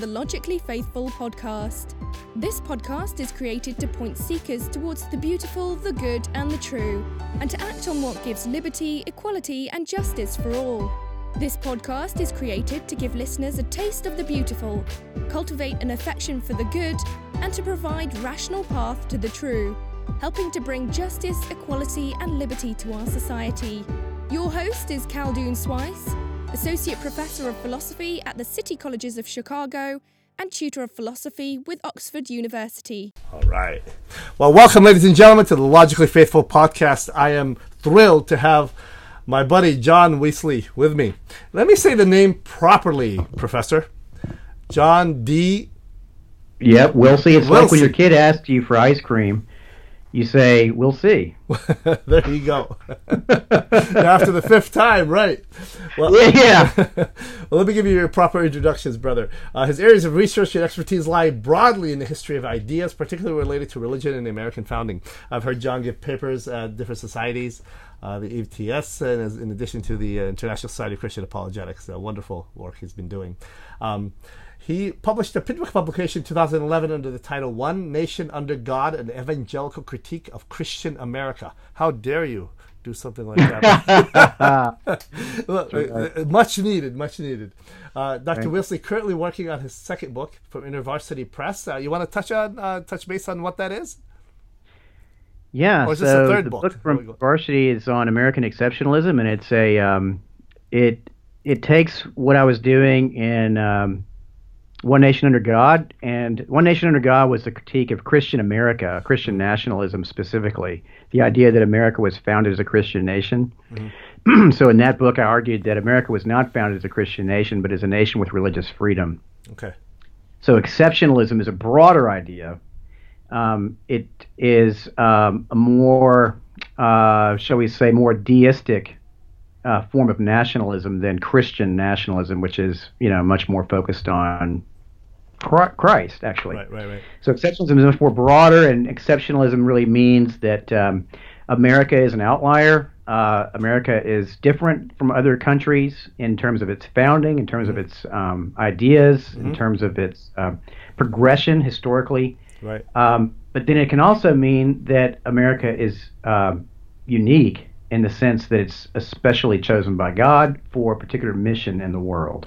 the Logically Faithful podcast. This podcast is created to point seekers towards the beautiful, the good, and the true, and to act on what gives liberty, equality, and justice for all. This podcast is created to give listeners a taste of the beautiful, cultivate an affection for the good, and to provide rational path to the true, helping to bring justice, equality, and liberty to our society. Your host is Khaldoon Swice, Associate Professor of Philosophy at the City Colleges of Chicago and Tutor of Philosophy with Oxford University. All right. Well, welcome, ladies and gentlemen, to the Logically Faithful podcast. I am thrilled to have my buddy John Weasley with me. Let me say the name properly, Professor. John D. Yep, we'll see. It's We'll like when your kid asks you for ice cream, you say, "We'll see." there you go. After the fifth time, right? Well, Yeah. well, let me give you your proper introductions, brother. Uh, his areas of research and expertise lie broadly in the history of ideas, particularly related to religion and the American founding. I've heard John give papers at different societies, uh, the ETS, and as, in addition to the uh, International Society of Christian Apologetics. Uh, wonderful work he's been doing. Um, he published a Pickwick publication in 2011 under the title One Nation Under God An Evangelical Critique of Christian America. How dare you do something like that? Look, uh, uh, much needed, much needed. Uh, Dr. Right. Wilson currently working on his second book from InterVarsity Press. Uh, you want to touch on, uh, touch base on what that is? Yeah. Or is this so the third the book? book from. Varsity is on American exceptionalism, and it's a um, it it takes what I was doing in um, One Nation Under God, and One Nation Under God was a critique of Christian America, Christian nationalism specifically, the idea that America was founded as a Christian nation. Mm-hmm. so in that book, I argued that America was not founded as a Christian nation, but as a nation with religious freedom. Okay. So exceptionalism is a broader idea. Um, it is um, a more, uh, shall we say, more deistic uh, form of nationalism than Christian nationalism, which is you know much more focused on Christ, actually. Right, right, right. So exceptionalism is much more broader, and exceptionalism really means that um, America is an outlier. Uh, America is different from other countries in terms of its founding, in terms of its um, ideas, in terms of its um, progression historically. Right. Um, but then it can also mean that America is um, unique in the sense that it's especially chosen by God for a particular mission in the world.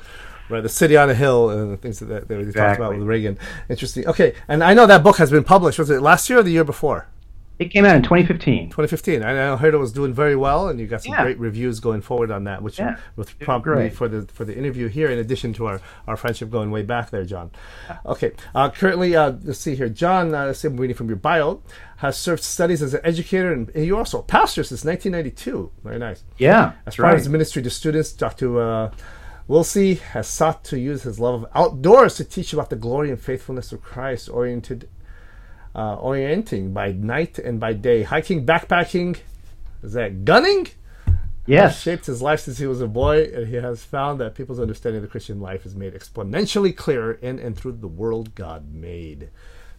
Right, the city on a hill and the things that, that we talked about with Reagan. Interesting. Okay, and I know that book has been published. Was it last year or the year before? It came out in 2015. 2015. I I heard it was doing very well, and you got some Yeah. great reviews going forward on that, which Yeah, was it prompted me for the for the interview here. In addition to our, our friendship going way back there, John. Okay. Uh, currently, uh, let's see here. John, uh, let's see, I'm reading from your bio, has served studies as an educator, and you're also a pastor since 1992. Very nice. Yeah, As right. of his ministry to students, Dr. Uh, Wilsey has sought to use his love of outdoors to teach about the glory and faithfulness of Christ, oriented, uh, orienting by night and by day, hiking, backpacking. Is that gunning? Yes. Shaped his life since he was a boy, and he has found that people's understanding of the Christian life is made exponentially clearer in and through the world God made.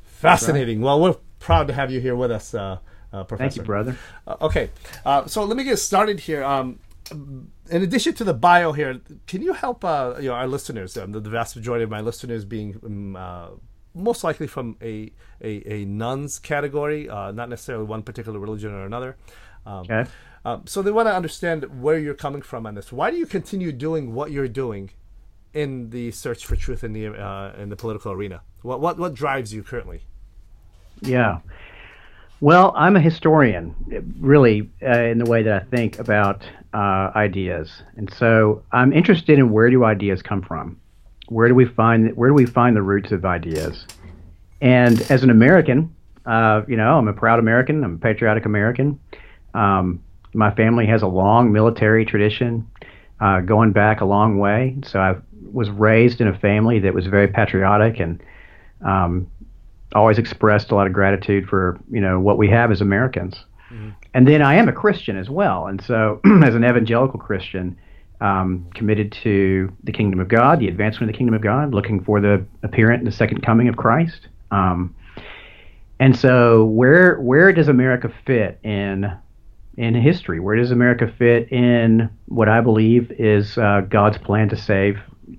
Fascinating. Well, we're proud to have you here with us, uh, uh, Professor. Thank you, brother. Uh, okay, uh, so let me get started here. Um, in addition to the bio here, can you help uh, you know our listeners? Um, the, the vast majority of my listeners being um, uh, most likely from a a, a nones category, uh, not necessarily one particular religion or another. Um, Okay. um, so they want to understand where you're coming from on this. Why do you continue doing what you're doing in the search for truth in the uh, in the political arena? What what what drives you currently? Yeah. Well, I'm a historian, really, uh, in the way that I think about uh, ideas, and so I'm interested in where do ideas come from? Where do we find where do we find the roots of ideas? And as an American, uh, you know, I'm a proud American. I'm a patriotic American. Um, my family has a long military tradition, uh, going back a long way. So I was raised in a family that was very patriotic and um, always expressed a lot of gratitude for you know what we have as Americans. And then I am a Christian as well, and so as an evangelical Christian, um, committed to the kingdom of God, the advancement of the kingdom of God, looking for the appearance and the second coming of Christ. Um, and so where where does America fit in in history? Where does America fit in what I believe is uh, God's plan to save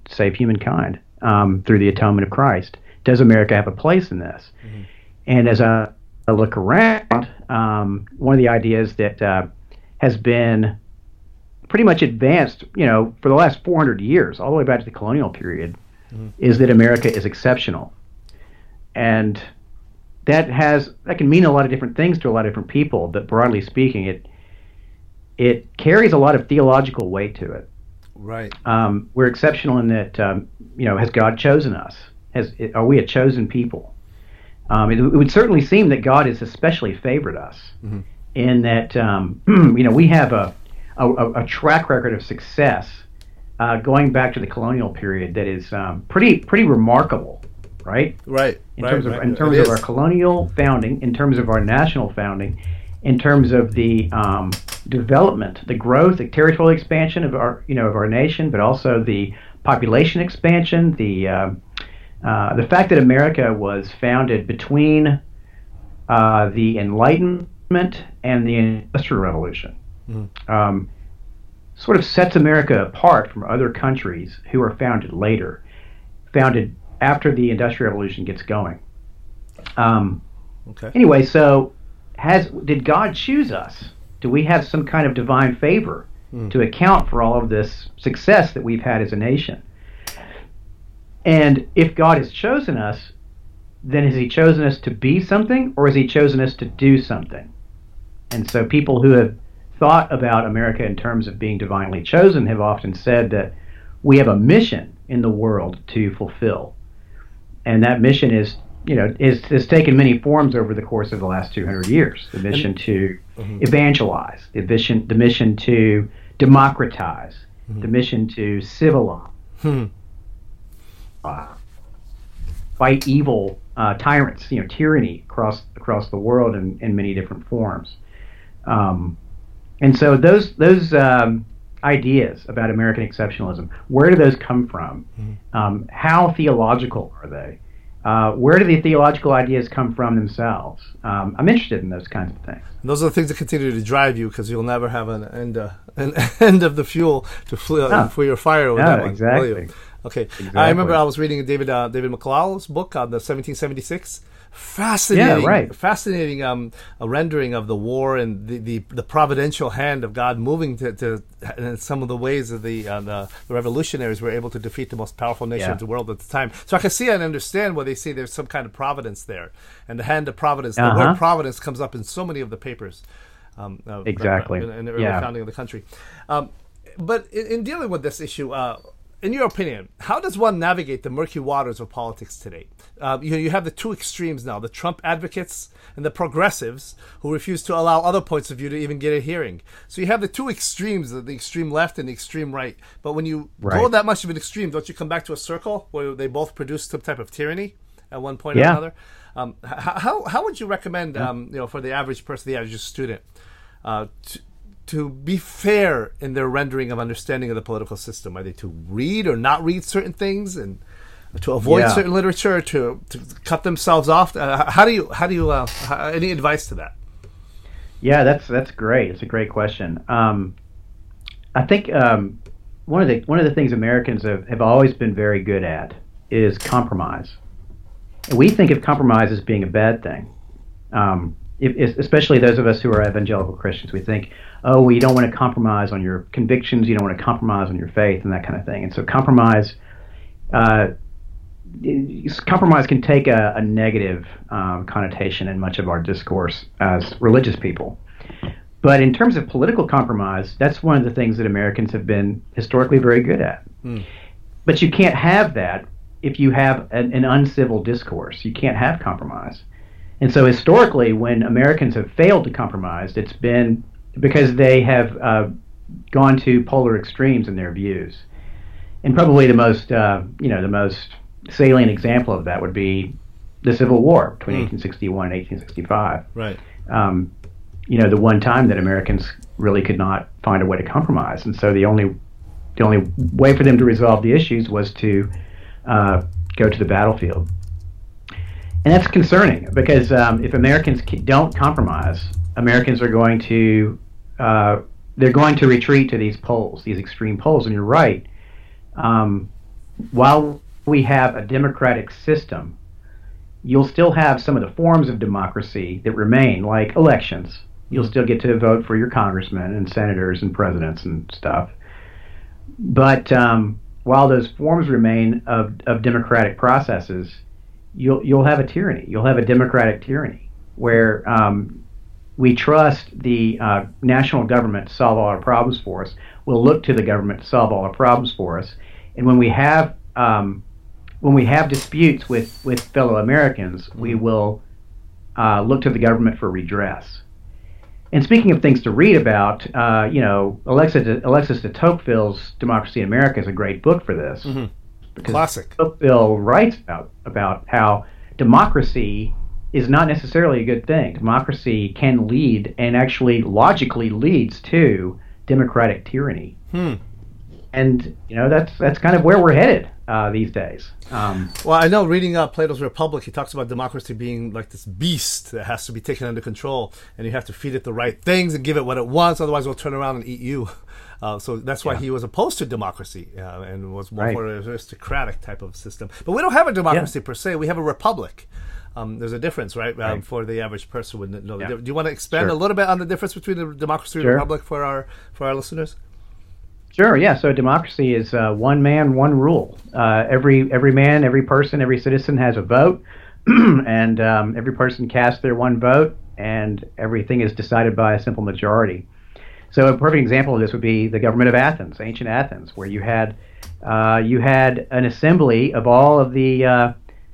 save humankind? um, through the atonement of Christ. Does America have a place in this? Mm-hmm. And as I, I look around, um, one of the ideas that uh, has been pretty much advanced, you know, for the last 400 years, all the way back to the colonial period, mm-hmm. is that America is exceptional. And that has that can mean a lot of different things to a lot of different people, but broadly speaking, it it carries a lot of theological weight to it. Right. Um, we're exceptional in that, um, you know, has God chosen us? Has are we a chosen people? Um, it, it, would certainly seem that God has especially favored us mm-hmm. in that, um, you know, we have a, a, a track record of success uh, going back to the colonial period that is um, pretty pretty remarkable, right? Right. In right, terms right. of in terms of our colonial founding, in terms of our national founding, in terms of the um, development, the growth, the territorial expansion of our you know of our nation, but also the population expansion, the uh, uh, the fact that America was founded between uh, the Enlightenment and the Industrial Revolution. Mm. Um, sort of sets America apart from other countries who are founded later, founded after the Industrial Revolution gets going. Um, okay. Anyway, so has did God choose us? Do we have some kind of divine favor mm. to account for all of this success that we've had as a nation? And if God has chosen us, then has He chosen us to be something, or has He chosen us to do something? And so people who have thought about America in terms of being divinely chosen have often said that we have a mission in the world to fulfill. And that mission is, you know, is has taken many forms over the course of the last 200 years. The mission and, to mm-hmm. evangelize, the mission, the mission to democratize, mm-hmm. the mission to civilize, hmm. uh, fight evil uh, tyrants, you know, tyranny across across the world in, in many different forms. Um, and so those those um, ideas about American exceptionalism, where do those come from? Mm-hmm. Um, how theological are they? Uh, where do the theological ideas come from themselves? Um, I'm interested in those kinds of things. And those are the things that continue to drive you because you'll never have an end, uh, an end of the fuel to for your fire with no, that one. Exactly. Okay. Exactly. I remember I was reading David uh, David McCullough's book on the 1776 fascinating, yeah, right. fascinating um, rendering of the war and the, the, the, providential hand of God moving to, to in some of the ways that the, uh, the, the revolutionaries were able to defeat the most powerful nation yeah. of the world at the time. So I can see and understand why they say there's some kind of providence there, and the hand of providence. Uh-huh. The word providence comes up in so many of the papers. Um, uh, exactly. In, in, the early yeah. founding of the country. Um, but in, in, dealing with this issue, uh, in your opinion, how does one navigate the murky waters of politics today? Uh, you, you have the two extremes now the Trump advocates and the progressives who refuse to allow other points of view to even get a hearing. So you have the two extremes the extreme left and the extreme right. But when you right. go that much of an extreme, don't you come back to a circle where they both produce some type of tyranny at one point yeah. or another? Um, how, how would you recommend, um, you know, for the average person, the average student, uh, to, to be fair in their rendering of understanding of the political system? Are they to read or not read certain things and to avoid yeah. certain literature, to, to cut themselves off? Uh, how do you how do you uh, how, any advice to that? Yeah, that's that's great. It's a great question. Um, I think um, one of the one of the things Americans have, have always been very good at is compromise. And we think of compromise as being a bad thing. Um, if, especially those of us who are evangelical Christians, we think, oh, well, you don't want to compromise on your convictions, you don't want to compromise on your faith, and that kind of thing. And so, compromise, uh, compromise can take a, a negative um, connotation in much of our discourse as religious people. But in terms of political compromise, that's one of the things that Americans have been historically very good at. Mm. But you can't have that if you have an, an uncivil discourse. You can't have compromise. And so historically, when Americans have failed to compromise, it's been because they have uh, gone to polar extremes in their views. And probably the most, uh, you know, the most salient example of that would be the Civil War between mm. 1861 and 1865. Right. Um, you know, the one time that Americans really could not find a way to compromise, and so the only the only way for them to resolve the issues was to uh, go to the battlefield. And that's concerning because um, if Americans don't compromise, Americans are going to uh, they're going to retreat to these poles, these extreme poles. And you're right. Um, while we have a democratic system, you'll still have some of the forms of democracy that remain, like elections. You'll still get to vote for your congressmen and senators and presidents and stuff. But um, while those forms remain of, of democratic processes, you'll you'll have a tyranny. You'll have a democratic tyranny where um, we trust the uh, national government to solve all our problems for us. We'll look to the government to solve all our problems for us. And when we have um, when we have disputes with, with fellow Americans, we will uh, look to the government for redress. And speaking of things to read about, uh, you know, Alexis, Alexis de Tocqueville's Democracy in America is a great book for this. Mm-hmm. Classic. Tocqueville writes about, about how democracy is not necessarily a good thing. Democracy can lead and actually logically leads to democratic tyranny. Hmm. And you know that's that's kind of where we're headed uh, these days. Um, well, I know reading uh, Plato's Republic, he talks about democracy being like this beast that has to be taken under control, and you have to feed it the right things and give it what it wants, otherwise, it'll turn around and eat you. Uh, so that's why yeah. he was opposed to democracy uh, and was more right. for an aristocratic type of system. But we don't have a democracy yeah. per se; we have a republic. Um, there's a difference, right, um, right, for the average person would know. Yeah. Do you want to expand sure. a little bit on the difference between the democracy and the republic for our for our listeners? Sure. Yeah. So democracy is uh, one man, one rule. Uh, every every man, every person, every citizen has a vote, and um, every person casts their one vote, and everything is decided by a simple majority. So a perfect example of this would be the government of Athens, ancient Athens, where you had uh, you had an assembly of all of the uh,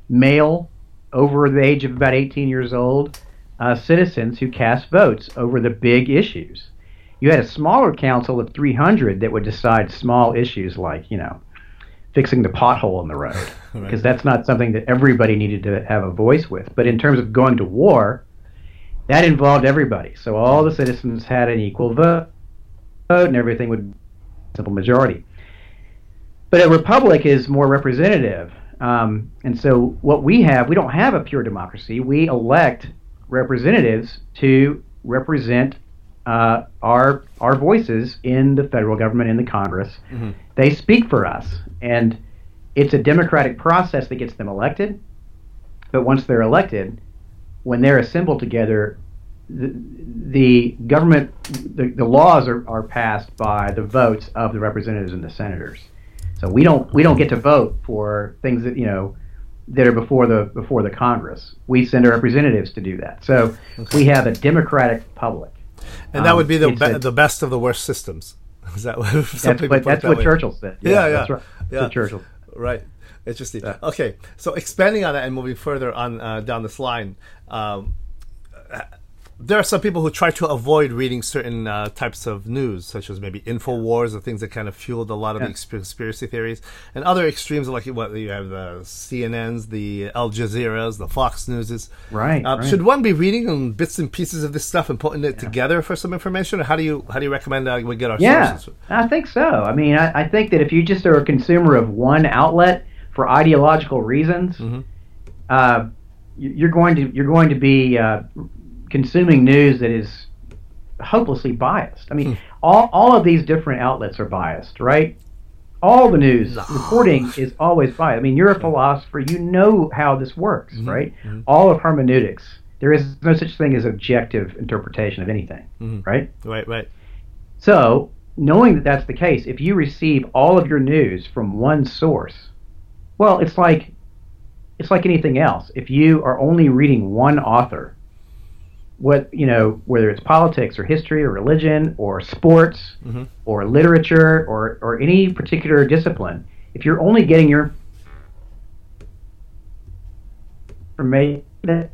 male over the age of about 18 years old uh, citizens who cast votes over the big issues you had a smaller council of 300 that would decide small issues like, you know, fixing the pothole in the road, because right. that's not something that everybody needed to have a voice with. But in terms of going to war, that involved everybody. So all the citizens had an equal vote, and everything would simple majority. But a republic is more representative. Um, and so what we have, we don't have a pure democracy. We elect representatives to represent uh, our our voices in the federal government in the Congress. Mm-hmm. They speak for us, and it's a democratic process that gets them elected. But once they're elected, when they're assembled together, the, the government, the, the laws are, are passed by the votes of the representatives and the senators. So we don't we don't get to vote for things that you know that are before the before the Congress. We send our representatives to do that. So okay. we have a democratic public. And that would be the um, be- a, the best of the worst systems. Is that what? That's what, that's what Churchill said. Yeah, yeah, yeah. That's right. yeah. Churchill. Right. Interesting. Yeah. Okay, so expanding on that and moving further on uh, down this line, um, there are some people who try to avoid reading certain uh, types of news, such as maybe Infowars, or things that kind of fueled a lot of yeah. the conspiracy theories, and other extremes like what you have the CNNs, the Al Jazeera's, the Fox Newses. Right, uh, right. Should one be reading bits and pieces of this stuff and putting it yeah. together for some information, or how do you how do you recommend uh, we get our yeah, sources? I think so. I mean, I, I, think that if you just are a consumer of one outlet for ideological reasons. Mm-hmm. Uh, you're going to you're going to be uh, consuming news that is hopelessly biased. I mean, hmm. all, all of these different outlets are biased, right? All the news no. reporting is always biased. I mean, you're a philosopher, you know how this works, mm-hmm. right? Mm-hmm. All of hermeneutics. There is no such thing as objective interpretation of anything, mm-hmm. right? Right, right. So, knowing that that's the case, if you receive all of your news from one source, well, it's like it's like anything else. If you are only reading one author what you know whether it's politics or history or religion or sports mm-hmm. or literature or or any particular discipline if you're only getting your information the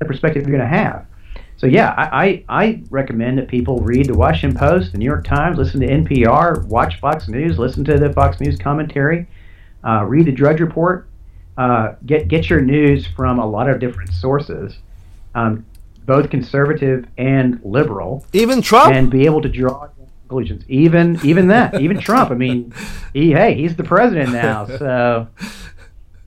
perspective you're going to have so yeah I, I, I recommend that people read the washington post the new york times listen to npr watch fox news listen to the fox news commentary uh, read the drudge report uh, get get your news from a lot of different sources um, both conservative and liberal. Even Trump, and be able to draw conclusions. Even even that, even Trump. I mean, he hey, he's the president now, so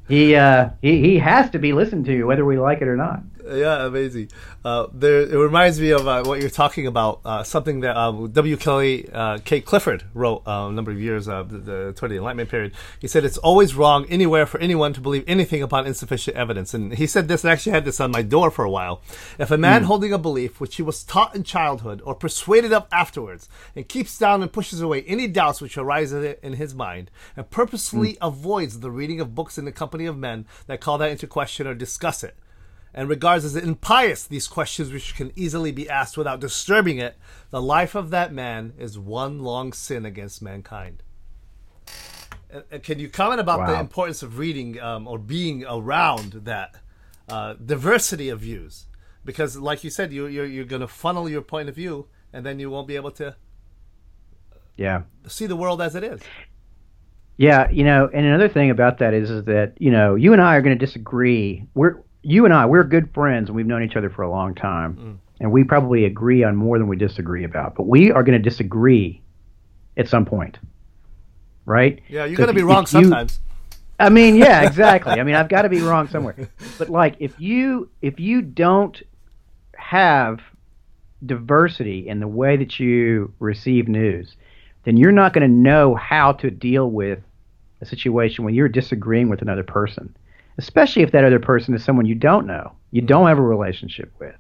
he uh, he he has to be listened to whether we like it or not. Yeah, amazing. Uh, there, it reminds me of uh, what you're talking about. Uh, something that uh, W. Kelly uh, K. Clifford wrote uh, a number of years, uh, the, the toward the Enlightenment period. He said it's always wrong anywhere for anyone to believe anything upon insufficient evidence. And he said this. And actually had this on my door for a while. If a man holding a belief which he was taught in childhood or persuaded of afterwards, and keeps down and pushes away any doubts which arise in, in his mind, and purposely avoids the reading of books in the company of men that call that into question or discuss it and regards as impious these questions which can easily be asked without disturbing it, the life of that man is one long sin against mankind. Can you comment about the importance of reading um, or being around that uh, diversity of views? Because, like you said, you, you're, you're going to funnel your point of view, and then you won't be able to Yeah. see the world as it is. Yeah, you know, and another thing about that is, is that you know, you and I are going to disagree. We're you and I, we're good friends, and we've known each other for a long time, mm. and we probably agree on more than we disagree about. But we are going to disagree at some point, right? Yeah, you're So going to be wrong you- sometimes. I mean, yeah, exactly. I mean, I've got to be wrong somewhere. But like, if you if you don't have diversity in the way that you receive news, then you're not going to know how to deal with a situation when you're disagreeing with another person, especially if that other person is someone you don't know, you don't have a relationship with,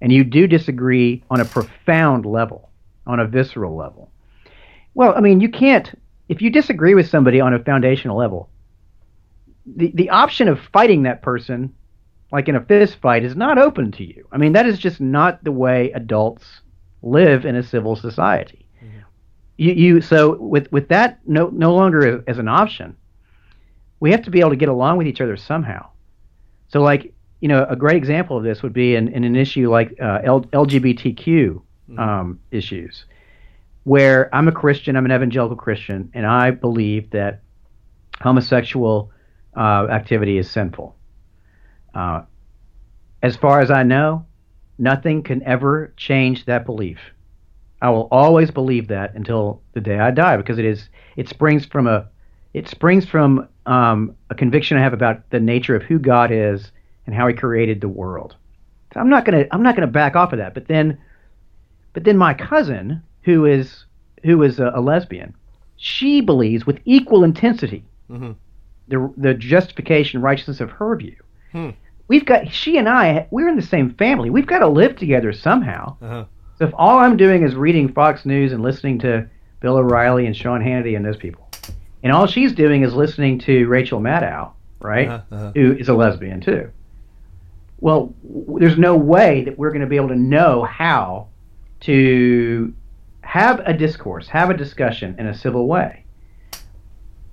and you do disagree on a profound level, on a visceral level. Well, I mean, you can't if you disagree with somebody on a foundational level, the the option of fighting that person like in a fist fight is not open to you. I mean, that is just not the way adults live in a civil society. Mm-hmm. You, you so with with that no no longer as an option, we have to be able to get along with each other somehow. So like you know a great example of this would be in, in an issue like uh, L, LGBTQ um, issues, where I'm a Christian, I'm an evangelical Christian, and I believe that homosexual uh, activity is sinful. Uh, as far as I know, nothing can ever change that belief. I will always believe that until the day I die because it is it springs from a it springs from um, a conviction I have about the nature of who God is and how He created the world. So I'm not gonna I'm not gonna back off of that. But then, but then my cousin who is who is a, a lesbian, she believes with equal intensity Mhm. the the justification righteousness of her view. Hmm. We've got she and I we're in the same family. We've got to live together somehow. Uh-huh. So if all I'm doing is reading Fox News and listening to Bill O'Reilly and Sean Hannity and those people, and all she's doing is listening to Rachel Maddow, right, Uh-huh, uh-huh. who is a lesbian too. Well, w- there's no way that we're going to be able to know how to have a discourse, have a discussion in a civil way.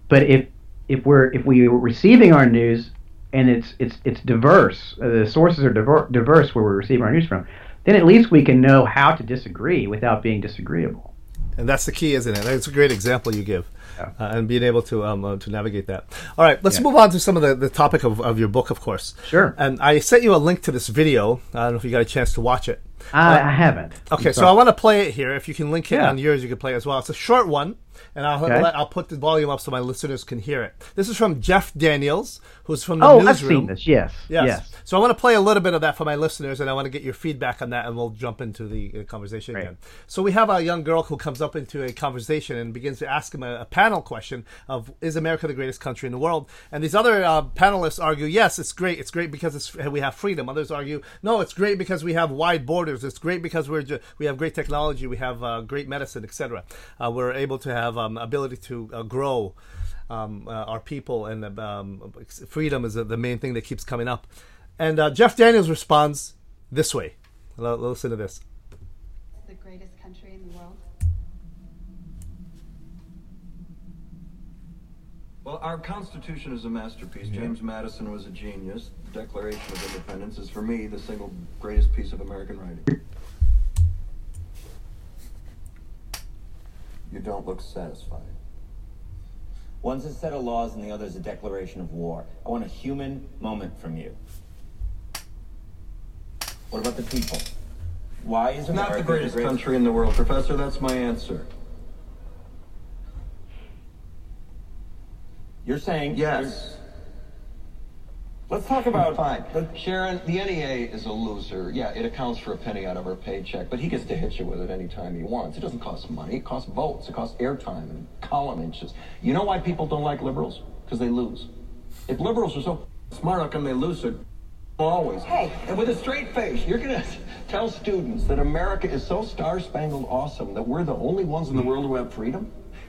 But if if we're if we are receiving our news and it's it's it's diverse, uh, the sources are diver- diverse where we're receiving our news from, then at least we can know how to disagree without being disagreeable. And that's the key, isn't it? It's a great example you give, Yeah. uh, and being able to um, uh, to navigate that. All right, let's Yeah. move on to some of the, the topic of, of your book, of course. Sure. And I sent you a link to this video. I don't know if you got a chance to watch it. I, I haven't. Okay, so I want to play it here. If you can link it Yeah. on yours, you can play it as well. It's a short one, and I'll Okay. I'll put the volume up so my listeners can hear it. This is from Jeff Daniels, who's from the Oh, I've newsroom. seen this. Yes. Yes. Yes. So I want to play a little bit of that for my listeners, and I want to get your feedback on that, and we'll jump into the conversation Great. again. So we have a young girl who comes up into a conversation and begins to ask him a, a panel question of "Is America the greatest country in the world?" And these other uh, panelists argue, "Yes, it's great. It's great because it's, we have freedom." Others argue, "No, it's great because we have wide borders. It's great because we're we have great technology. We have uh, great medicine, etc. Uh, we're able to have um, ability to uh, grow." um, uh, our people and um, freedom is the, the main thing that keeps coming up. And uh, Jeff Daniels responds this way. L- listen to this. the greatest country in the world? Well, our Constitution is a masterpiece. James Madison was a genius. The Declaration of Independence is, for me, the single greatest piece of American writing. You don't look satisfied. One's a set of laws and the other's a declaration of war. I want a human moment from you. What about the people? Why is It's not America the greatest country in the world, Professor. That's my answer. You're saying Yes. Let's talk about Fine. Sharon, the NEA is a loser. Yeah, it accounts for a penny out of her paycheck, but he gets to hit you with it anytime he wants. It doesn't cost money. It costs votes. It costs airtime and column inches. You know why people don't like liberals? Because they lose. If liberals are so smart, how come they lose so always? Hey. And with a straight face, you're going to tell students that America is so star-spangled awesome that we're the only ones in the world who have freedom?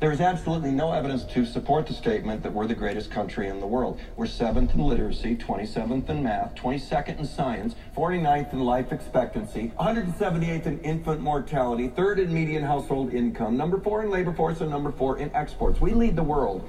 there is absolutely no evidence to support the statement that we're the greatest country in the world. We're seventh in literacy, 27th in math, 22nd in science, 49th in life expectancy, 178th in infant mortality, third in median household income, number four in labor force, and number four in exports. We lead the world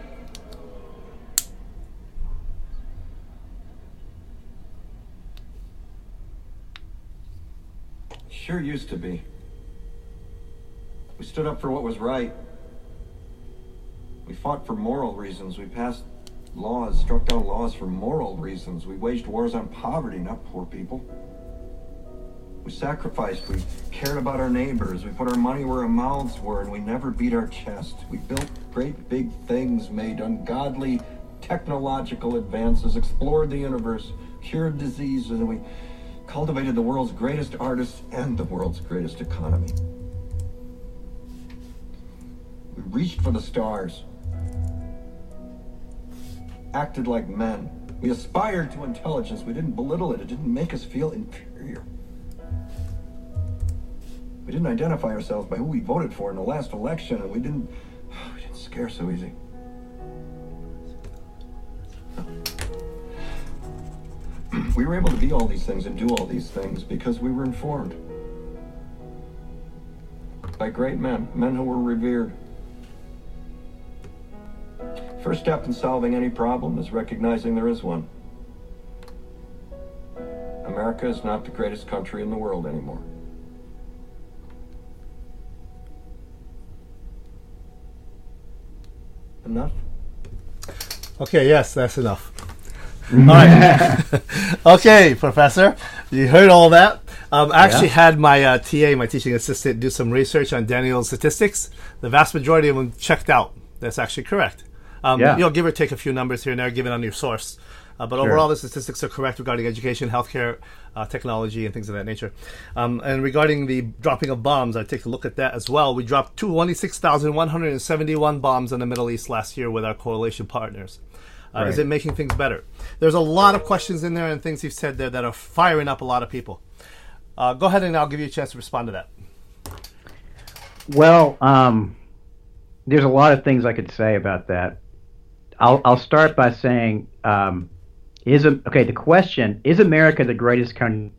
Sure used to be. We stood up for what was right. We fought for moral reasons. We passed laws, struck down laws for moral reasons. We waged wars on poverty, not poor people. We sacrificed. We cared about our neighbors. We put our money where our mouths were, and we never beat our chest. We built great big things, made ungodly technological advances, explored the universe, cured diseases, and we cultivated the world's greatest artists and the world's greatest economy. We reached for the stars, acted like men. We aspired to intelligence. We didn't belittle it. It didn't make us feel inferior. We didn't identify ourselves by who we voted for in the last election, and we didn't, we didn't scare so easy. We were able to be all these things and do all these things because we were informed by great men, men who were revered. First step in solving any problem is recognizing there is one. America is not the greatest country in the world anymore. Enough? Okay, yes, that's enough. all right. okay, Professor, you heard all that. Um, I actually Yeah. had my uh, TA, my teaching assistant, do some research on Daniel's statistics. The vast majority of them checked out. That's actually correct. Um, Yeah. You know, give or take a few numbers here and there, given on your source. Uh, but Sure. overall, the statistics are correct regarding education, healthcare, uh, technology, and things of that nature. Um, and regarding the dropping of bombs, I take a look at that as well. We dropped 26,171 bombs in the Middle East last year with our coalition partners. Uh, Is it making things better? There's a lot of questions in there and things you've said there that are firing up a lot of people. Uh, go ahead and I'll give you a chance to respond to that. Well, um, there's a lot of things I could say about that. I'll, I'll start by saying, um, is okay. The question is America the greatest country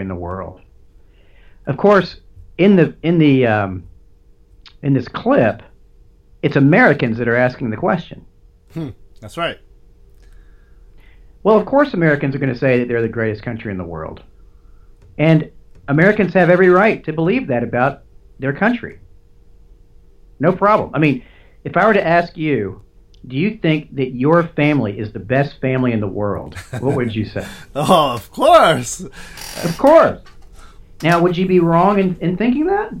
in the world? Of course, in the in the um, in this clip, it's Americans that are asking the question. That's right. Well, of course, Americans are going to say that they're the greatest country in the world. And Americans have every right to believe that about their country. No problem. I mean, if I were to ask you, do you think that your family is the best family in the world? What would you say? Oh, of course. of course. Now, would you be wrong in, in thinking that?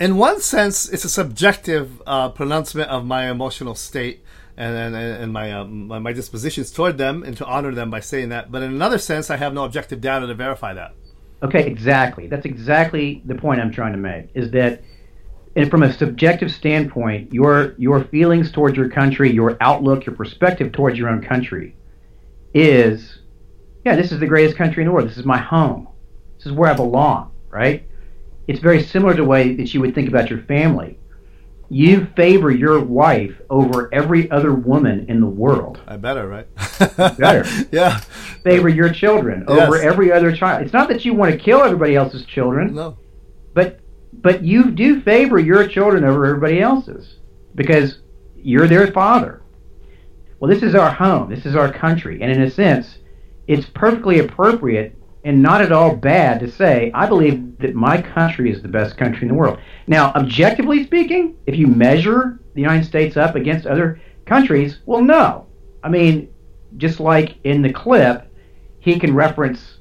in one sense, it's a subjective uh, pronouncement of my emotional state and and, and my, um, my my dispositions toward them, and to honor them by saying that. But in another sense, I have no objective data to verify that. Okay, exactly. That's exactly the point I'm trying to make. Is that, and from a subjective standpoint, your your feelings towards your country, your outlook, your perspective towards your own country, is, yeah, this is the greatest country in the world. This is my home. This is where I belong. Right? It's very similar to the way that you would think about your family. You favor your wife over every other woman in the world. I better, right? Better. yeah. Favor your children over every other child. It's not that you want to kill everybody else's children, No. but but you do favor your children over everybody else's because you're their father. Well, this is our home. This is our country, and in a sense, it's perfectly appropriate and not at all bad to say I believe that my country is the best country in the world. Now, objectively speaking, if you measure the United States up against other countries, well, no. I mean, just like in the clip, he can reference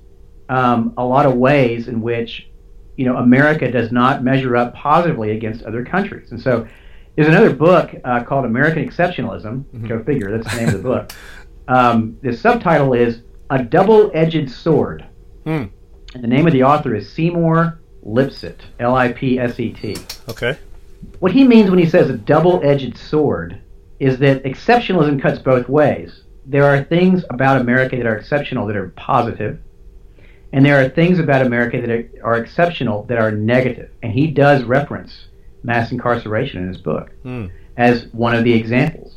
um, a lot of ways in which you know America does not measure up positively against other countries, and so there's another book uh, called American Exceptionalism. Go figure. That's the name of the book. Um, the subtitle is A Double-Edged Sword, Hmm. and the name of the author is Seymour Lipset. L-I-P-S-E-T Okay. what he means when he says a double-edged sword is that exceptionalism cuts both ways. There are things about America that are exceptional that are positive, and there are things about America that are, are exceptional that are negative. And he does reference mass incarceration in his book Hmm. as one of the examples.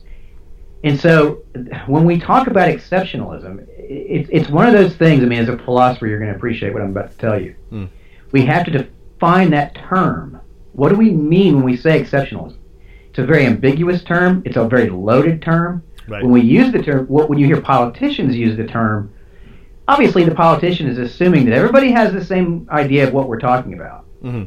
And so, when we talk about exceptionalism, it, it's one of those things. I mean, as a philosopher, you're going to appreciate what I'm about to tell you. Hmm. We have to define that term. What do we mean when we say exceptionalism? It's a very ambiguous term. It's a very loaded term. Right. When we use the term, what when you hear politicians use the term, obviously the politician is assuming that everybody has the same idea of what we're talking about Mhm.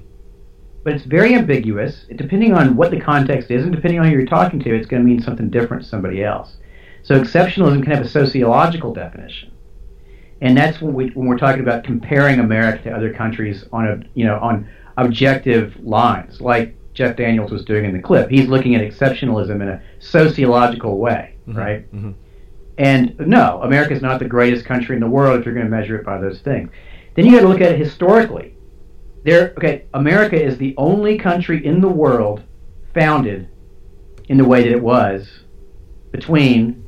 But it's very ambiguous. Depending on what the context is and depending on who you're talking to, it's going to mean something different to somebody else. So exceptionalism can have a sociological definition, and that's when we when we're talking about comparing America to other countries on a you know on objective lines, like Jeff Daniels was doing in the clip. He's looking at exceptionalism in a sociological way, right? Mhm. And no, America is not the greatest country in the world if you're going to measure it by those things. Then you got to look at it historically. There, okay, America is the only country in the world founded in the way that it was between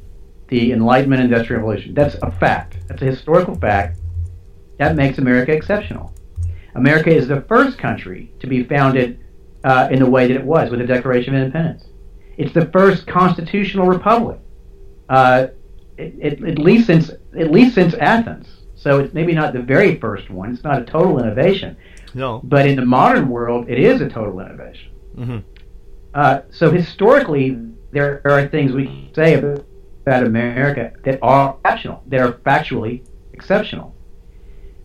the Enlightenment and Industrial Revolution. That's a fact. That's a historical fact. That makes America exceptional. America is the first country to be founded uh, in the way that it was with the Declaration of Independence. It's the first constitutional republic, uh, it, it, at least since at least since Athens. So it's maybe not the very first one. It's not a total innovation, No. but in the modern world, it is a total innovation. hmm Uh, so historically, there are things we can say about about America that are exceptional, that are factually exceptional.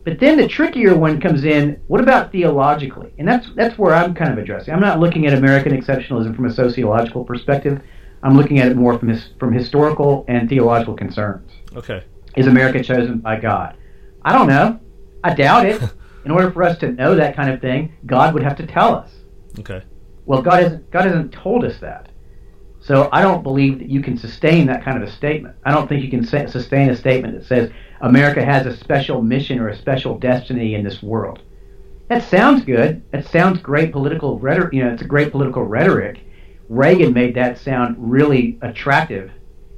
But then the trickier one comes in. What about theologically? And that's that's where I'm kind of addressing. I'm not looking at American exceptionalism from a sociological perspective. I'm looking at it more from his, from historical and theological concerns. Okay. Is America chosen by God? I don't know. I doubt it. In order for us to know that kind of thing, God would have to tell us. Okay. Well, God hasn't God hasn't told us that. So I don't believe that you can sustain that kind of a statement. I don't think you can sustain a statement that says America has a special mission or a special destiny in this world. That sounds good. That sounds great political rhetoric. You know, it's a great political rhetoric. Reagan made that sound really attractive,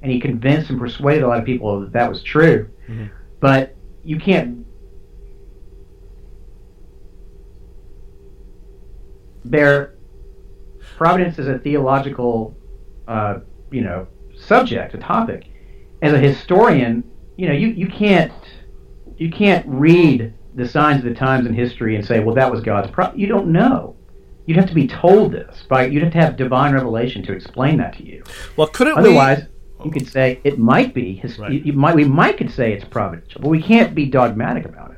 and he convinced and persuaded a lot of people that that was true. Mhm. But you can't bear providence is a theological, uh, you know, subject, a topic. As a historian, you know, you, you can't you can't read the signs of the times in history and say, well, that was God's. Pro-. You don't know. You'd have to be told this by. You'd have to have divine revelation to explain that to you. Well, couldn't we Otherwise, you could say it might be. His, Right. you, you might we might could say it's providential, but we can't be dogmatic about it.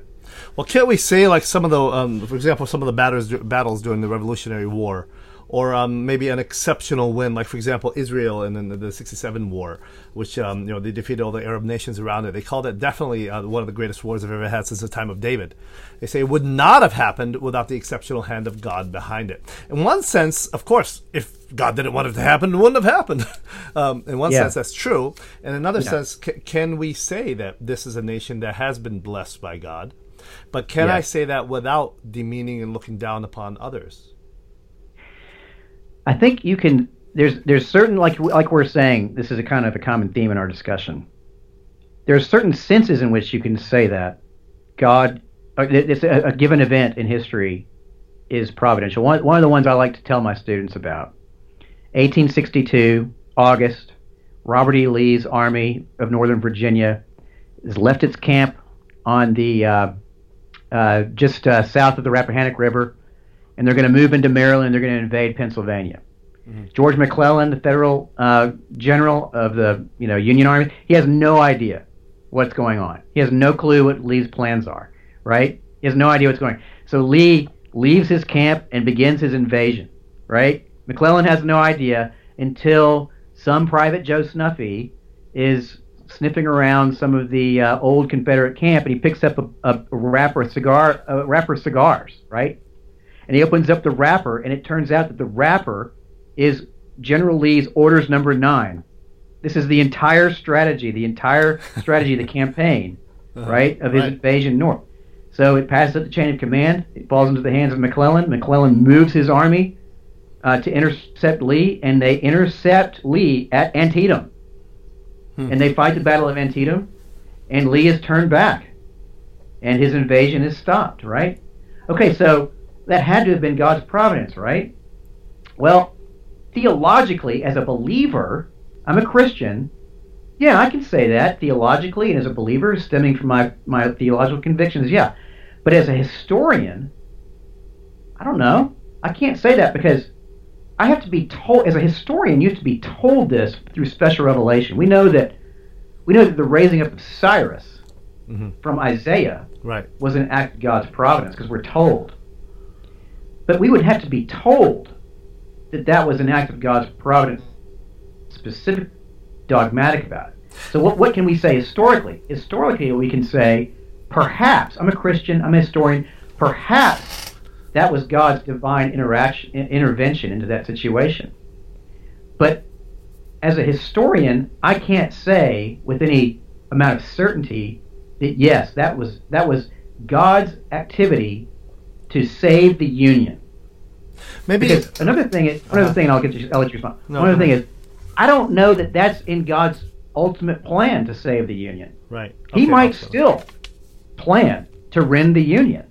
We? Well, can't we say like some of the, um, for example, some of the battles battles during the Revolutionary War, or um, maybe an exceptional win, like for example Israel in, in the, the '67 war, which um, you know they defeated all the Arab nations around it. They called it definitely uh, one of the greatest wars they've ever had since the time of David. They say it would not have happened without the exceptional hand of God behind it. In one sense, of course, if God didn't want it to happen, it wouldn't have happened. um, in one Yeah. sense, that's true. In another Yeah. sense, c- can we say that this is a nation that has been blessed by God? But can I say that without demeaning and looking down upon others? I think you can. There's there's certain like like we're saying. This is a kind of a common theme in our discussion. There's certain senses in which you can say that God, uh, it's a, a given event in history, is providential. One one of the ones I like to tell my students about 1862, August, Robert E. Lee's Army of Northern Virginia has left its camp on the uh, uh, just uh, south of the Rappahannock River, and they're going to move into Maryland. They're going to invade Pennsylvania. George McClellan, the federal uh, general of the you know Union Army, he has no idea what's going on. He has no clue what Lee's plans are. Right? He has no idea what's going. on. So Lee leaves his camp and begins his invasion. Right? McClellan has no idea until some private Joe Snuffy is sniffing around some of the uh, old Confederate camp, and he picks up a, a, wrapper of cigar, a wrapper of cigars, right? And he opens up the wrapper, and it turns out that the wrapper is General Lee's Orders Number Nine. This is the entire strategy, the entire strategy of the campaign, right, of his right. invasion north. So it passes up the chain of command. It falls into the hands of McClellan. McClellan moves his army uh, to intercept Lee, and they intercept Lee at Antietam. And they fight the Battle of Antietam, and Lee is turned back, and his invasion is stopped, right? Okay, so that had to have been God's providence, right? Well, theologically, as a believer, I'm a Christian. Yeah, I can say that theologically, and as a believer, stemming from my, my theological convictions, yeah. But as a historian, I don't know. I can't say that because I have to be told, as a historian, you have to be told this through special revelation. We know that we know that the raising up of Cyrus mm-hmm. from Isaiah Right. was an act of God's providence because we're told. But we would have to be told that that was an act of God's providence, specific, dogmatic about it. So what, what can we say historically? Historically, we can say, perhaps, I'm a Christian, I'm a historian, perhaps that was God's divine interaction, intervention into that situation. But as a historian, I can't say with any amount of certainty that yes, that was that was God's activity to save the Union. Maybe. Because another thing is another Uh-huh. thing, and I'll get you. I'll let you respond. No, One other go thing is, I don't know that that's in God's ultimate plan to save the Union. right. He Okay, might also. still plan to rend the Union.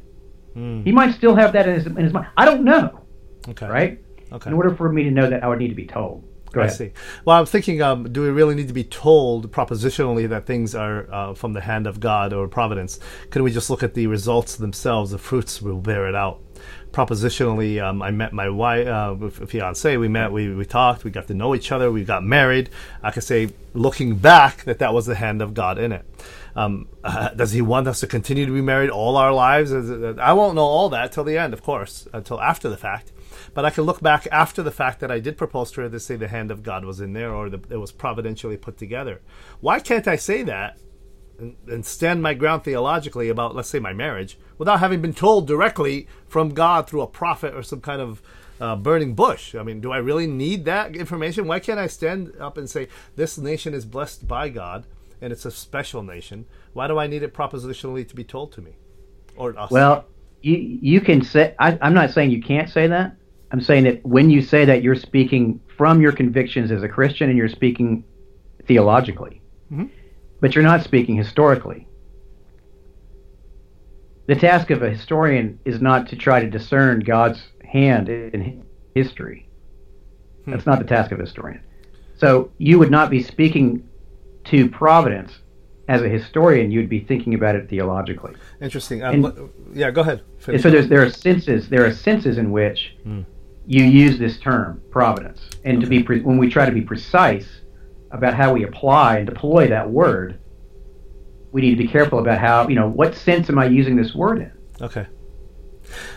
Hmm. He might still have that in his, in his mind. I don't know, Okay. right? Okay. In order for me to know that, I would need to be told. I see. Well, I'm thinking, um, do we really need to be told propositionally that things are uh, from the hand of God or providence? Can we just look at the results themselves? The fruits will bear it out. Propositionally, um, I met my wife, uh, fiance. We met, we, we talked, we got to know each other, we got married. I could say, looking back, that that was the hand of God in it. Um, uh, does He want us to continue to be married all our lives? I won't know all that till the end, of course, until after the fact. But I can look back after the fact that I did propose to her to say the hand of God was in there or the, it was providentially put together. Why can't I say that and, and stand my ground theologically about, let's say, my marriage without having been told directly from God through a prophet or some kind of uh, burning bush? I mean, do I really need that information? Why can't I stand up and say, this nation is blessed by God and it's a special nation? Why do I need it propositionally to be told to me? Or us? Well, you you can say. I, I'm not saying you can't say that. I'm saying that when you say that, you're speaking from your convictions as a Christian, and you're speaking theologically, mm-hmm. but you're not speaking historically. The task of a historian is not to try to discern God's hand in history. Hmm. That's not the task of a historian. So you would not be speaking to providence as a historian. You'd be thinking about it theologically. Interesting. Um, and- but- yeah, go ahead. And Finish. so there's there are senses there are senses in which you use this term providence, and to be pre- when we try to be precise about how we apply and deploy that word, we need to be careful about how you know what sense am I using this word in. Okay.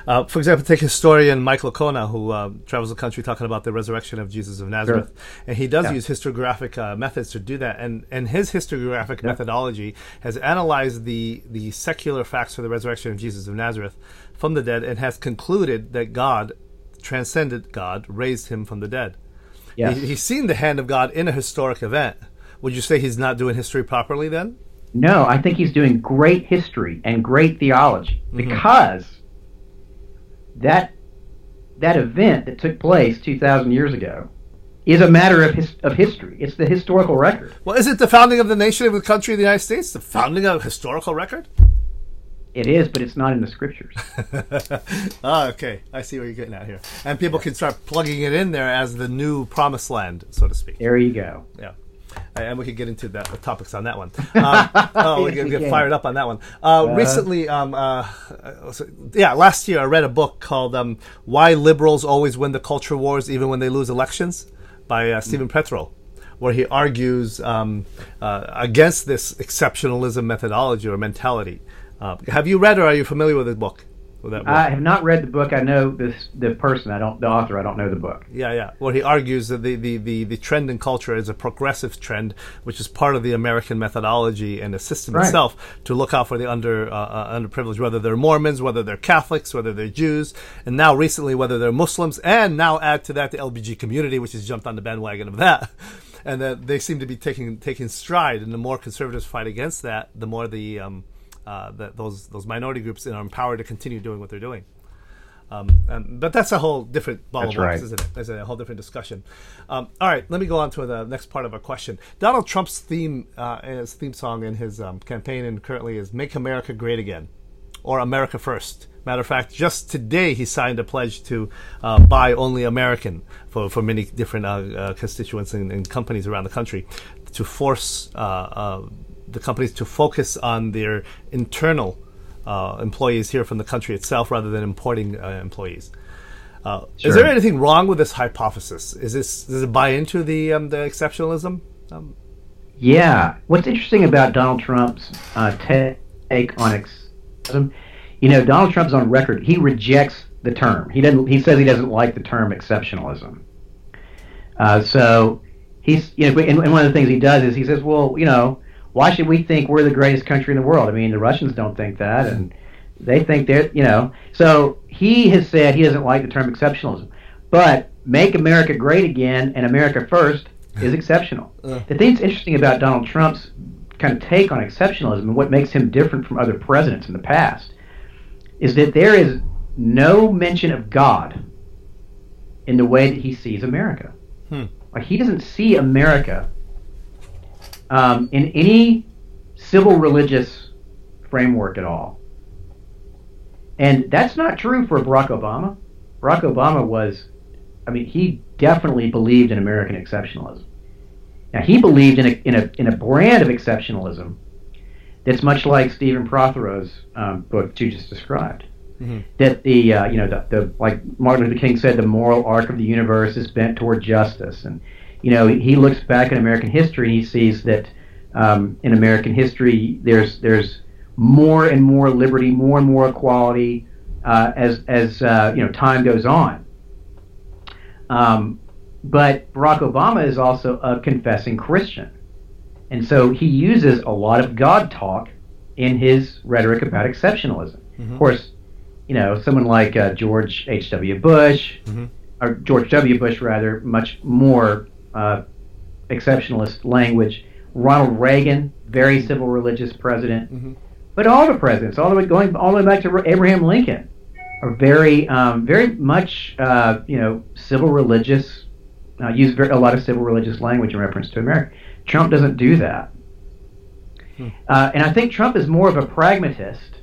Uh, for example, take historian Michael Licona, who uh, travels the country talking about the resurrection of Jesus of Nazareth, and he does Yeah. use historiographic uh, methods to do that. And and his historiographic methodology has analyzed the the secular facts for the resurrection of Jesus of Nazareth from the dead, and has concluded that God, transcended God, raised him from the dead. Yes. He, he's seen the hand of God in a historic event. Would you say he's not doing history properly then? No, I think he's doing great history and great theology because that that event that took place two thousand years ago is a matter of his, of history. It's the historical record. Well, is it the founding of the nation of the country of the United States? The founding of a historical record? It is, but it's not in the scriptures. ah, okay. I see what you're getting at here. And people can start plugging it in there as the new promised land, so to speak. There you go. Yeah. And we could get into the topics on that one. Um, oh, we Yes, we get fired up on that one. Uh, recently, um, uh, yeah, last year I read a book called um, "Why Liberals Always Win the Culture Wars Even When They Lose Elections" by uh, Stephen Prothero, where he argues um, uh, against this exceptionalism methodology or mentality. Uh, have you read or are you familiar with the book? That? I have not read the book. I know this the person. I don't the author. I don't know the book. Yeah, yeah. Well, he argues that the, the, the, the trend in culture is a progressive trend, which is part of the American methodology and the system Right. itself to look out for the under uh, uh, underprivileged, whether they're Mormons, whether they're Catholics, whether they're Jews, and now recently whether they're Muslims, and now add to that the LBG community, which has jumped on the bandwagon of that. And that they seem to be taking taking stride, and the more conservatives fight against that, the more the um, uh, that those those minority groups are empowered to continue doing what they're doing. Um, um, but that's a whole different ball That's of wax, right. isn't it? It's a whole different discussion. Um, all right, let me go on to the next part of our question. Donald Trump's theme, uh, his theme song in his um, campaign and currently is "Make America Great Again" or "America First. Matter of fact, just today he signed a pledge to uh, buy only American for, for many different uh, uh, constituents and, and companies around the country to force uh, uh, the companies to focus on their internal uh, employees here from the country itself rather than importing uh, employees. Uh, Is there anything wrong with this hypothesis? Is this does it buy into the um, the exceptionalism? Um, Yeah. What's interesting about Donald Trump's uh, take on exceptionalism, you know, Donald Trump's on record. He rejects the term. He doesn't. He says he doesn't like the term exceptionalism. Uh, so he's, you know, and one of the things he does is he says, well, you know, why should we think we're the greatest country in the world? I mean, the Russians don't think that, and they think they're, you know. So he has said he doesn't like the term exceptionalism, but make America great again and America first is exceptional. The thing that's interesting about Donald Trump's kind of take on exceptionalism and what makes him different from other presidents in the past is that there is no mention of God in the way that he sees America. Hmm. Like he doesn't see America um, in any civil religious framework at all. And that's not true for Barack Obama. Barack Obama was, I mean, he definitely believed in American exceptionalism. Now he believed in a in a in a brand of exceptionalism that's much like Stephen Prothero's um, book you just described. That the uh, you know the, the like Martin Luther King said, the moral arc of the universe is bent toward justice, and you know he looks back in American history and he sees that um, in American history there's there's more and more liberty, more and more equality uh, as as uh, you know time goes on. Um, but Barack Obama is also a confessing Christian. And so he uses a lot of God talk in his rhetoric about exceptionalism. Of course, you know, someone like uh, George H.W. Bush, or George W. Bush, rather, much more uh, exceptionalist language. Ronald Reagan, very civil religious president. But all the presidents, all the way going all the way back to Abraham Lincoln, are very, um, very much, uh, you know, civil religious. Uh, use very, a lot of civil religious language in reference to America. Trump doesn't do that, uh, and I think Trump is more of a pragmatist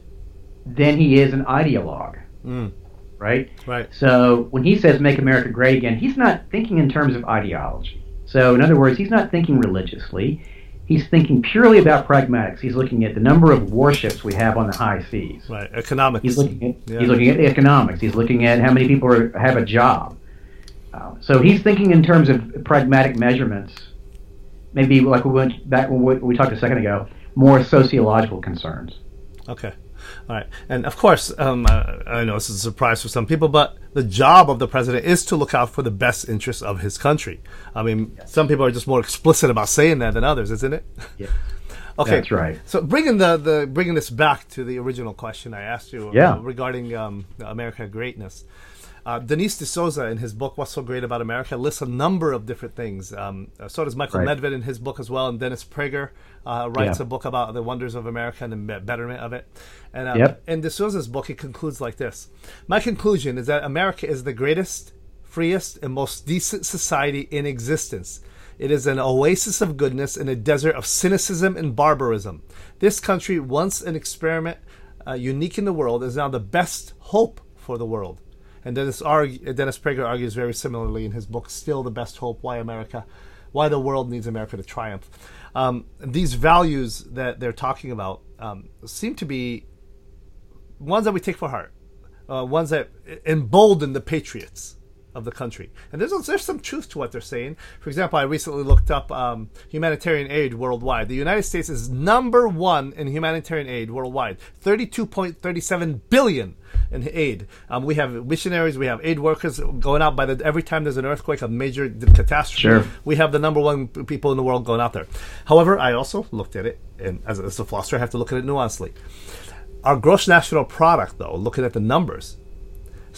than he is an ideologue. Mm. Right. right. So when he says "Make America Great Again," he's not thinking in terms of ideology. So in other words, he's not thinking religiously. He's thinking purely about pragmatics. He's looking at the number of warships we have on the high seas. Right. Economics. He's looking at Yeah. he's looking at the economics. He's looking at how many people are, have a job. Uh, so he's thinking in terms of pragmatic measurements. Maybe like we went back when we, we talked a second ago, more sociological concerns. Okay. All right. And of course, um, I, I know this is a surprise for some people, but the job of the president is to look out for the best interests of his country. I mean, some people are just more explicit about saying that than others, isn't it? Yeah. Okay, That's right. So bringing the, the bringing this back to the original question I asked you uh, Yeah. regarding um, America greatness. Uh, Dinesh D'Souza, in his book "What's So Great About America," lists a number of different things. Um, uh, so does Michael Right. Medved in his book as well, and Dennis Prager uh, writes Yeah. a book about the wonders of America and the betterment of it. And um, Yep. in D'Souza's book, he concludes like this: "My conclusion is that America is the greatest, freest, and most decent society in existence." It is an oasis of goodness in a desert of cynicism and barbarism. This country, once an experiment, uh, unique in the world, is now the best hope for the world. And Dennis, argue, Dennis Prager argues very similarly in his book, Still the Best Hope Why America, Why the World Needs America to Triumph. Um, these values that they're talking about um, seem to be ones that we take for heart, uh, ones that embolden the patriots of the country. And there's there's some truth to what they're saying. For example, I recently looked up um, humanitarian aid worldwide. The United States is number one in humanitarian aid worldwide, 32.37 billion in aid. Um, we have missionaries, we have aid workers going out by the every time there's an earthquake, a major catastrophe. Sure. We have the number one people in the world going out there. However, I also looked at it, and as a, as a philosopher, I have to look at it nuancedly. Our gross national product, though, looking at the numbers,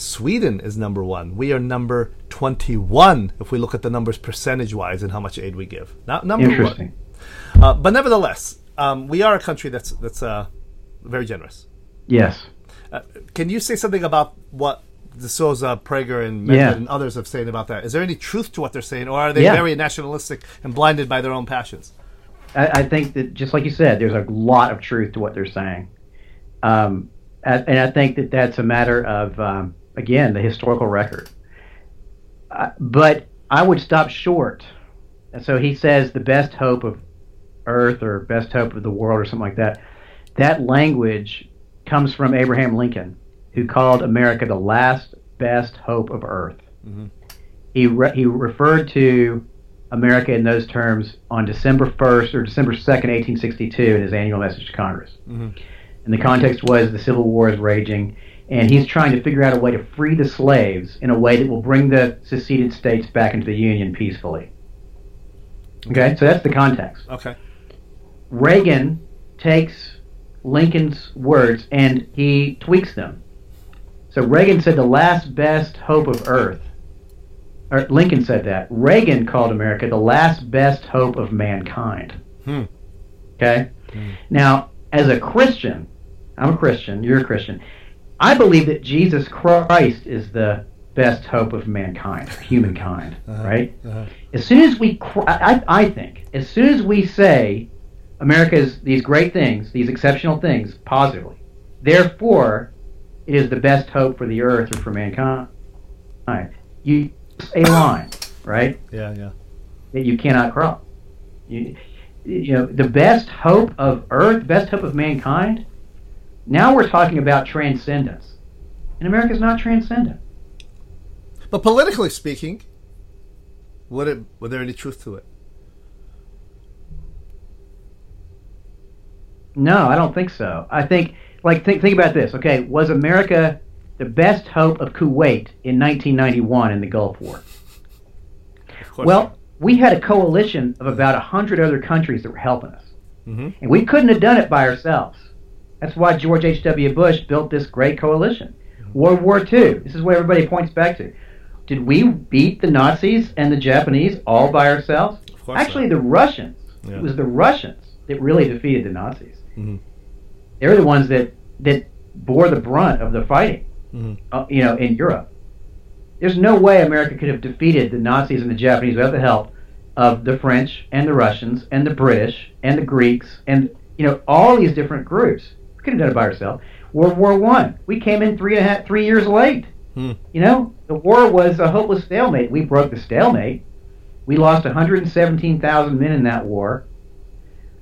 Sweden is number one. We are number 21 if we look at the numbers percentage wise and how much aid we give. Not number Interesting. one. Uh, but nevertheless, um, we are a country that's that's uh, very generous. Yes. Uh, can you say something about what D'Souza, Prager, and Yeah. and others have said about that? Is there any truth to what they're saying, or are they Yeah. very nationalistic and blinded by their own passions? I, I think that just like you said, there's a lot of truth to what they're saying, um, and, and I think that that's a matter of um, again the historical record. Uh, but I would stop short. And so he says the best hope of Earth or best hope of the world or something like that. That language comes from Abraham Lincoln, who called America the last best hope of Earth. He re- he referred to America in those terms on December 1st or December 2nd, 1862, in his annual message to Congress. And the context was the Civil War is raging, and he's trying to figure out a way to free the slaves in a way that will bring the seceded states back into the Union peacefully. Okay, so that's the context. Okay. Reagan takes Lincoln's words and he tweaks them. So Reagan said the last best hope of Earth. Or Lincoln said that. Reagan called America the last best hope of mankind. Hmm. Okay? Now, as a Christian, I'm a Christian, you're a Christian. I believe that Jesus Christ is the best hope of mankind, humankind, uh-huh. right? Uh-huh. As soon as we, I, I think, as soon as we say America's these great things, these exceptional things, positively, therefore, it is the best hope for the earth or for mankind. You a line, right? Yeah, yeah. that you cannot cross. You, you know, the best hope of Earth, best hope of mankind. Now we're talking about transcendence, and America's not transcendent. But politically speaking, would it? Was there any truth to it? No, I don't think so. I think, like, think think about this. Okay, was America the best hope of Kuwait in 1991 in the Gulf War? Well, we had a coalition of about a hundred other countries that were helping us, Mhm. and we couldn't have done it by ourselves. That's why George H. W. Bush built this great coalition. World War II. This is what everybody points back to. Did we beat the Nazis and the Japanese all by ourselves? Actually, not. the Russians. Yeah. It was the Russians that really defeated the Nazis. Mhm. They were the ones that that bore the brunt of the fighting. Mhm. Uh, you know, in Europe. There's no way America could have defeated the Nazis and the Japanese without the help of the French and the Russians and the British and the Greeks and you know all these different groups. We couldn't have done it by ourselves. World War One, we came in three and a half, three years late. Hmm. You know, the war was a hopeless stalemate. We broke the stalemate. We lost 117,000 men in that war.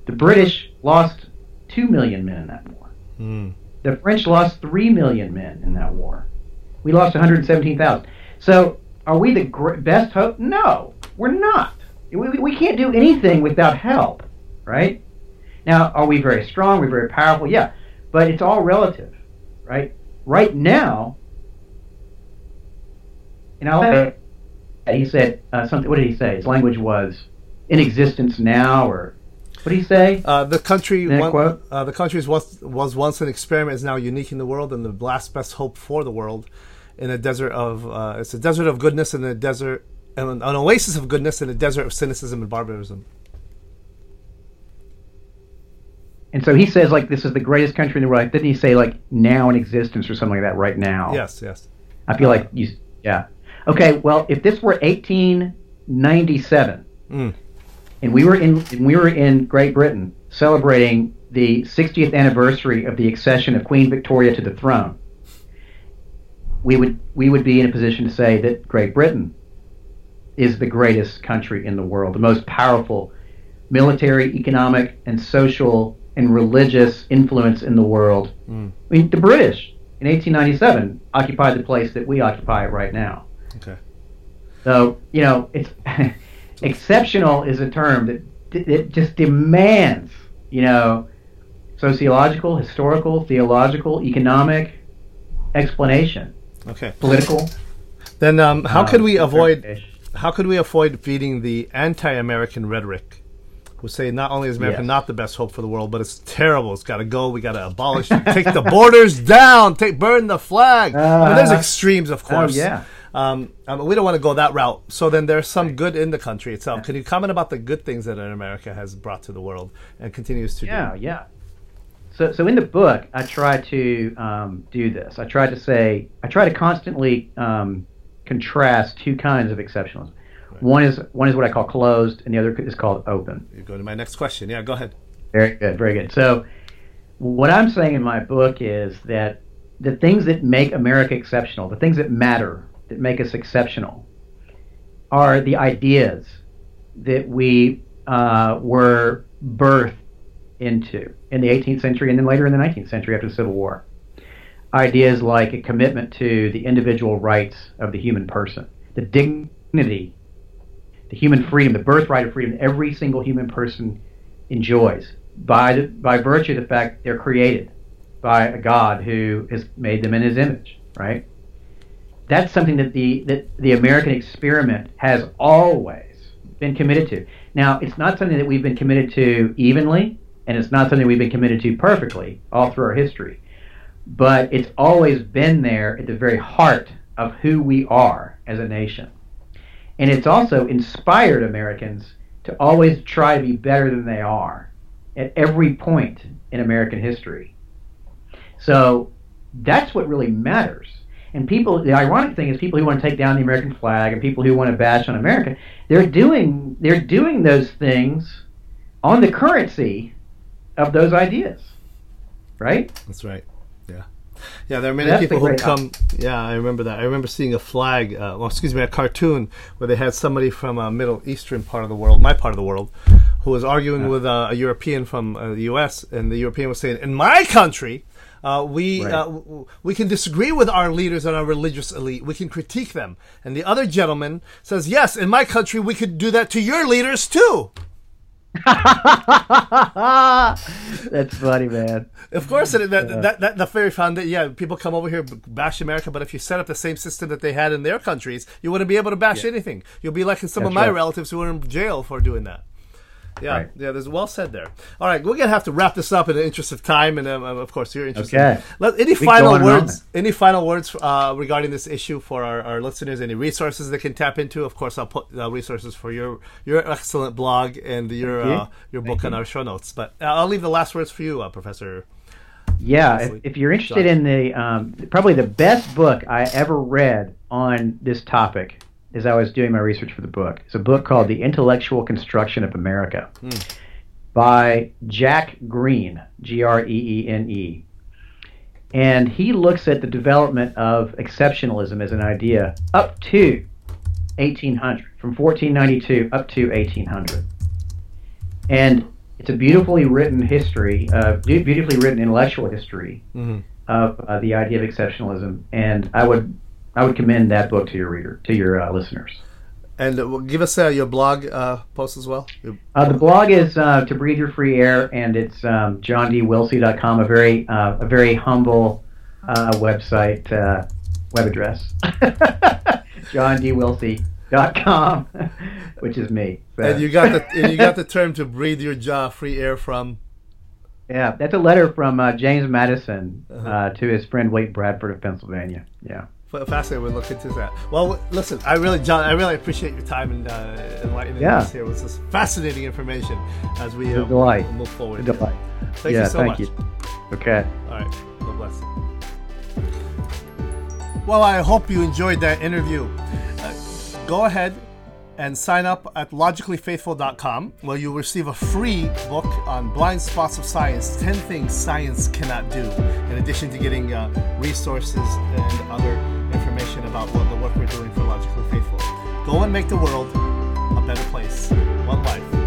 The British lost 2 million men in that war. Hmm. The French lost 3 million men in that war. We lost 117,000. So, are we the gr- best hope? No, we're not. We, we, we can't do anything without help, right? Now, are we very strong? We're very powerful? Yeah, but it's all relative, right? Right now, you know, he said uh, something. What did he say? His language was in existence now, or what did he say? Uh, the country, one, uh, the country was was once an experiment, is now unique in the world, and the last best hope for the world. In a desert of, uh, it's a desert of goodness, and a desert, an, an oasis of goodness, in a desert of cynicism and barbarism. And so he says, like, this is the greatest country in the world. Didn't he say, like, now in existence or something like that, right now? Yes, yes. I feel like you, yeah. Okay, well, if this were 1897, Mm. and we were in and we were in Great Britain celebrating the 60th anniversary of the accession of Queen Victoria to the throne, we would we would be in a position to say that Great Britain is the greatest country in the world, the most powerful military, economic, and social and religious influence in the world. Mm. I mean, the British in 1897 occupied the place that we occupy right now. Okay. So you know, it's exceptional is a term that it just demands you know sociological, historical, theological, economic explanation. Okay. Political. Then um, how um, could we avoid how could we avoid feeding the anti-American rhetoric? Who say not only is America yes. not the best hope for the world, but it's terrible. It's got to go. We got to abolish, take the borders down, take burn the flag. Uh, I mean, there's uh, extremes, of oh, course. Oh, yeah. Um, um, we don't want to go that route. So then there's some good in the country itself. Can you comment about the good things that America has brought to the world and continues to yeah, do? Yeah, yeah. So, so in the book, I try to um, do this. I try to say, I try to constantly um, contrast two kinds of exceptionalism. One is one is what I call closed, and the other is called open. You go to my next question. Yeah, go ahead. Very good, very good. So, what I'm saying in my book is that the things that make America exceptional, the things that matter, that make us exceptional, are the ideas that we uh, were birthed into in the 18th century and then later in the 19th century after the Civil War. Ideas like a commitment to the individual rights of the human person, the dignity, the human freedom, the birthright of freedom every single human person enjoys by, the, by virtue of the fact they're created by a God who has made them in his image, right? That's something that the, that the American experiment has always been committed to. Now, it's not something that we've been committed to evenly and it's not something we've been committed to perfectly all through our history. But it's always been there at the very heart of who we are as a nation. And it's also inspired Americans to always try to be better than they are at every point in American history. So that's what really matters. And people, the ironic thing is, people who want to take down the American flag and people who want to bash on America, they're doing they're doing those things on the currency of those ideas, right? That's right. Yeah, yeah. There are many people who come. Yeah, I remember that. I remember seeing a flag. Uh, well, excuse me, a cartoon where they had somebody from a Middle Eastern part of the world, my part of the world, who was arguing with uh, a European from uh, the U.S. and the European was saying, "In my country." Uh, we right. uh, we can disagree with our leaders and our religious elite. We can critique them. And the other gentleman says, "Yes, in my country, we could do that to your leaders too." That's funny, man. Of course, that, that, yeah. that, that, the very foundation. Yeah, people come over here bash America, but if you set up the same system that they had in their countries, you wouldn't be able to bash yeah. anything. You'll be like some That's of my right. relatives who are in jail for doing that. Yeah, right. yeah. There's well said there. All right, we're gonna have to wrap this up in the interest of time, and um, of course, you're interested. Okay. Let, any final words? Any final words uh, regarding this issue for our, our, listeners? Any resources they can tap into? Of course, I'll put uh, resources for your your excellent blog and your uh, your book on our show notes. But uh, I'll leave the last words for you, uh, Professor. Yeah, if, if, you're interested in the um, probably the best book I ever read on this topic as I was doing my research for the book. It's a book called The Intellectual Construction of America mm. by Jack Greene, G R E E N E. And he looks at the development of exceptionalism as an idea up to 1800, from 1492 up to 1800. And it's a beautifully written history, uh, beautifully written intellectual history mm-hmm. of uh, the idea of exceptionalism. And I would I would commend that book to your reader, to your uh, listeners. And uh, give us uh, your blog uh, post as well. Uh, the blog is uh, to breathe your free air, and it's um, johndwilsey.com, a very a very humble website web address. johndwilsey.com, which is me. So. And you got the and you got the term to breathe your jaw free air from. Yeah, that's a letter from James Madison uh-huh. to his friend Wade Bradford of Pennsylvania. Yeah fascinating. We'll look into that. Well, listen, I really, John, I really appreciate your time and uh, enlightening yeah. us here. with this fascinating information as we um, move forward. delight. Thank yeah, you so thank much. You. Okay. All right. God bless. Well, I hope you enjoyed that interview. Uh, go ahead and sign up at logicallyfaithful.com where you'll receive a free book on blind spots of science 10 things science cannot do, in addition to getting uh, resources and other about what the work we're doing for Logically Faithful. Go and make the world a better place, one life